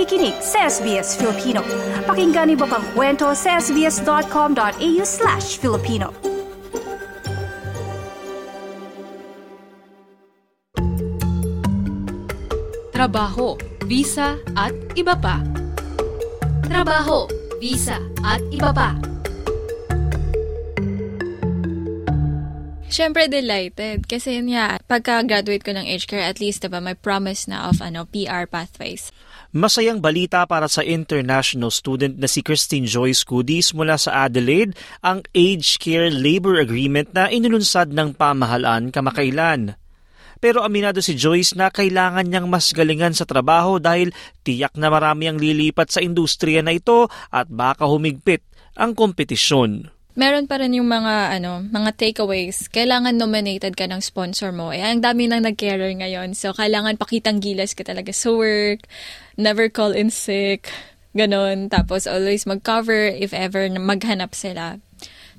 nakikinig sa SBS Filipino. Pakinggan niyo pang kwento sa sbs.com.au slash Filipino. Trabaho, visa at iba pa. Trabaho, visa at iba pa. Siyempre delighted kasi yun nga, pagka-graduate ko ng age at least diba, may promise na of ano PR pathways. Masayang balita para sa international student na si Christine Joyce Cudis mula sa Adelaide ang Age Care Labor Agreement na inununsad ng pamahalaan kamakailan. Pero aminado si Joyce na kailangan niyang mas galingan sa trabaho dahil tiyak na marami ang lilipat sa industriya na ito at baka humigpit ang kompetisyon meron pa rin yung mga ano, mga takeaways. Kailangan nominated ka ng sponsor mo. Eh, ang dami nang nag-carer ngayon. So, kailangan pakitang gilas ka talaga sa work. Never call in sick. Ganon. Tapos, always mag-cover if ever maghanap sila.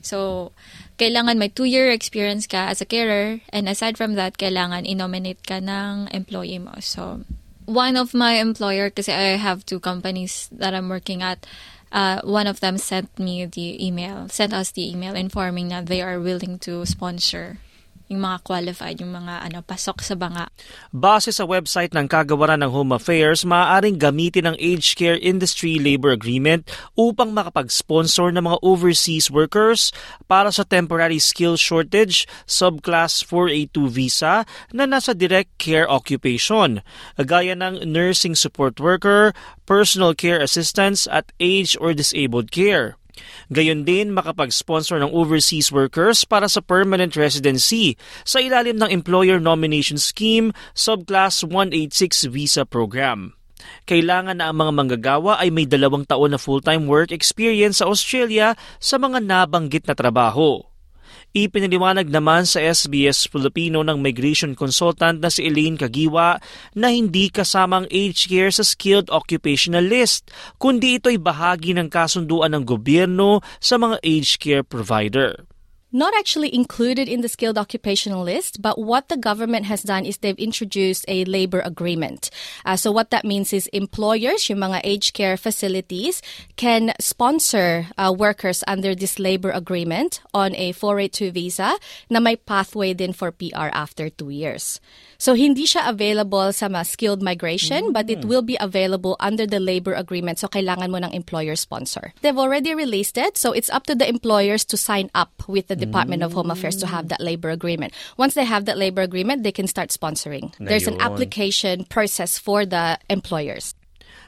So, kailangan may two-year experience ka as a carer. And aside from that, kailangan i-nominate ka ng employee mo. So, one of my employer, kasi I have two companies that I'm working at, uh, one of them sent me the email, sent us the email informing that they are willing to sponsor yung mga qualified, yung mga ano, pasok sa banga. Base sa website ng Kagawaran ng Home Affairs, maaaring gamitin ang Aged Care Industry Labor Agreement upang makapag-sponsor ng mga overseas workers para sa temporary skill shortage subclass 482 visa na nasa direct care occupation, gaya ng nursing support worker, personal care assistants at age or disabled care. Gayon din makapag-sponsor ng overseas workers para sa permanent residency sa ilalim ng Employer Nomination Scheme Subclass 186 Visa Program. Kailangan na ang mga manggagawa ay may dalawang taon na full-time work experience sa Australia sa mga nabanggit na trabaho. Ipinaliwanag naman sa SBS Filipino ng migration consultant na si Elaine Kagiwa na hindi kasamang aged care sa skilled occupational list, kundi ito'y bahagi ng kasunduan ng gobyerno sa mga aged care provider. Not actually included in the skilled occupational list, but what the government has done is they've introduced a labor agreement. Uh, so what that means is employers, yung mga aged care facilities, can sponsor uh, workers under this labor agreement on a 482 visa na may pathway din for PR after two years. So hindi siya available sa mga skilled migration, mm. but it will be available under the labor agreement. So kailangan mo ng employer sponsor. They've already released it, so it's up to the employers to sign up with the Department of Home Affairs to have that labor agreement. Once they have that labor agreement, they can start sponsoring. There's an application process for the employers.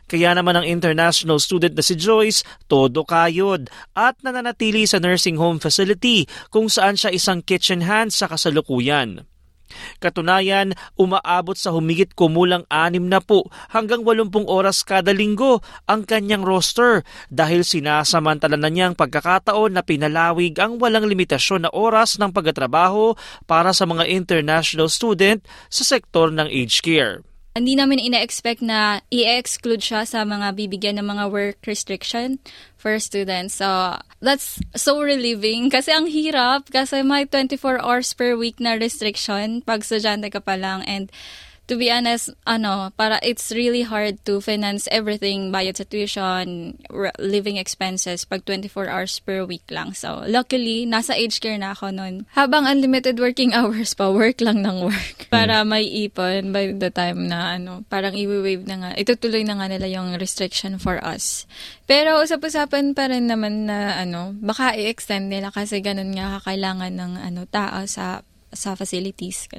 Kaya naman ang international student na si Joyce, todo kayod at nananatili sa nursing home facility kung saan siya isang kitchen hand sa kasalukuyan. Katunayan, umaabot sa humigit kumulang anim na po hanggang 80 oras kada linggo ang kanyang roster dahil sinasamantala na niyang pagkakataon na pinalawig ang walang limitasyon na oras ng pagtatrabaho para sa mga international student sa sektor ng aged care. Hindi namin ina-expect na i-exclude siya sa mga bibigyan ng mga work restriction for students. So, that's so relieving. Kasi ang hirap. Kasi may 24 hours per week na restriction pag estudyante ka pa lang. And to be honest, ano, para it's really hard to finance everything, bayad sa tuition, living expenses, pag 24 hours per week lang. So, luckily, nasa age care na ako noon. Habang unlimited working hours pa, work lang ng work. Para may ipon by the time na, ano, parang i-wave na nga, itutuloy na nga nila yung restriction for us. Pero usap-usapan pa rin naman na, ano, baka i-extend nila kasi ganun nga kakailangan ng, ano, tao sa sa facilities.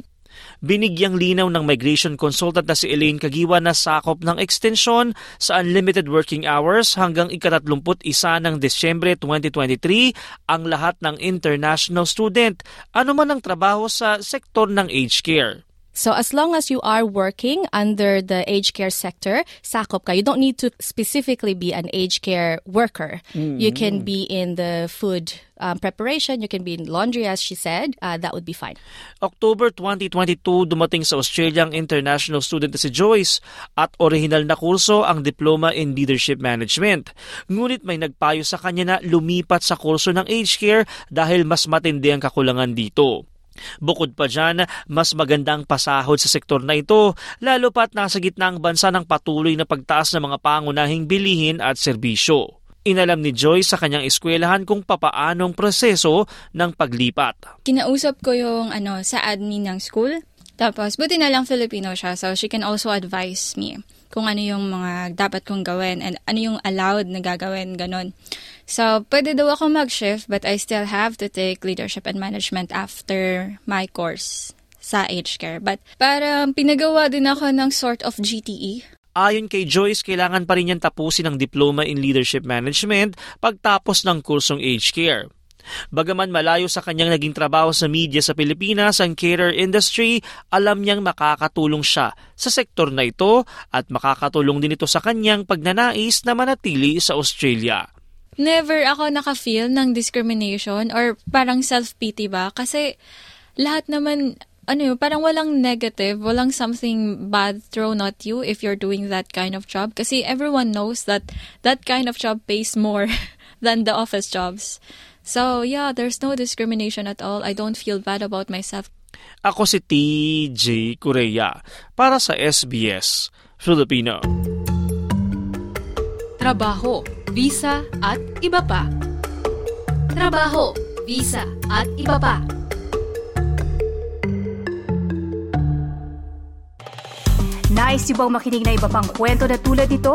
Binigyang linaw ng migration consultant na si Elaine Kagiwa na sakop ng extension sa unlimited working hours hanggang ikatatlumput isa ng Desyembre 2023 ang lahat ng international student, anuman ang trabaho sa sektor ng aged care. So as long as you are working under the aged care sector, sakop ka. You don't need to specifically be an aged care worker. Mm-hmm. You can be in the food um, preparation, you can be in laundry as she said. Uh, that would be fine. October 2022 dumating sa Australia ang international student na si Joyce at original na kurso ang Diploma in Leadership Management. Ngunit may nagpayo sa kanya na lumipat sa kurso ng aged care dahil mas matindi ang kakulangan dito. Bukod pa dyan, mas magandang pasahod sa sektor na ito, lalo pat nasa gitna ang bansa ng patuloy na pagtaas ng mga pangunahing bilihin at serbisyo. Inalam ni Joy sa kanyang eskwelahan kung papaanong proseso ng paglipat. Kinausap ko yung ano sa admin ng school. Tapos, buti na lang Filipino siya, so she can also advise me kung ano yung mga dapat kong gawin and ano yung allowed na gagawin, ganun. So, pwede daw ako mag-shift but I still have to take leadership and management after my course sa age care. But parang pinagawa din ako ng sort of GTE. Ayon kay Joyce, kailangan pa rin yan tapusin ang Diploma in Leadership Management pagtapos ng kursong age care. Bagaman malayo sa kanyang naging trabaho sa media sa Pilipinas ang cater industry, alam niyang makakatulong siya sa sektor na ito at makakatulong din ito sa kanyang pagnanais na manatili sa Australia. Never ako naka-feel ng discrimination or parang self-pity ba? Kasi lahat naman ano yun, parang walang negative, walang something bad thrown at you if you're doing that kind of job. Kasi everyone knows that that kind of job pays more than the office jobs. So, yeah, there's no discrimination at all. I don't feel bad about myself. Ako si TJ Korea para sa SBS Filipino. Trabaho, visa at iba pa. Trabaho, visa at iba pa. Nice yung bang makinig na iba pang kwento na tulad ito?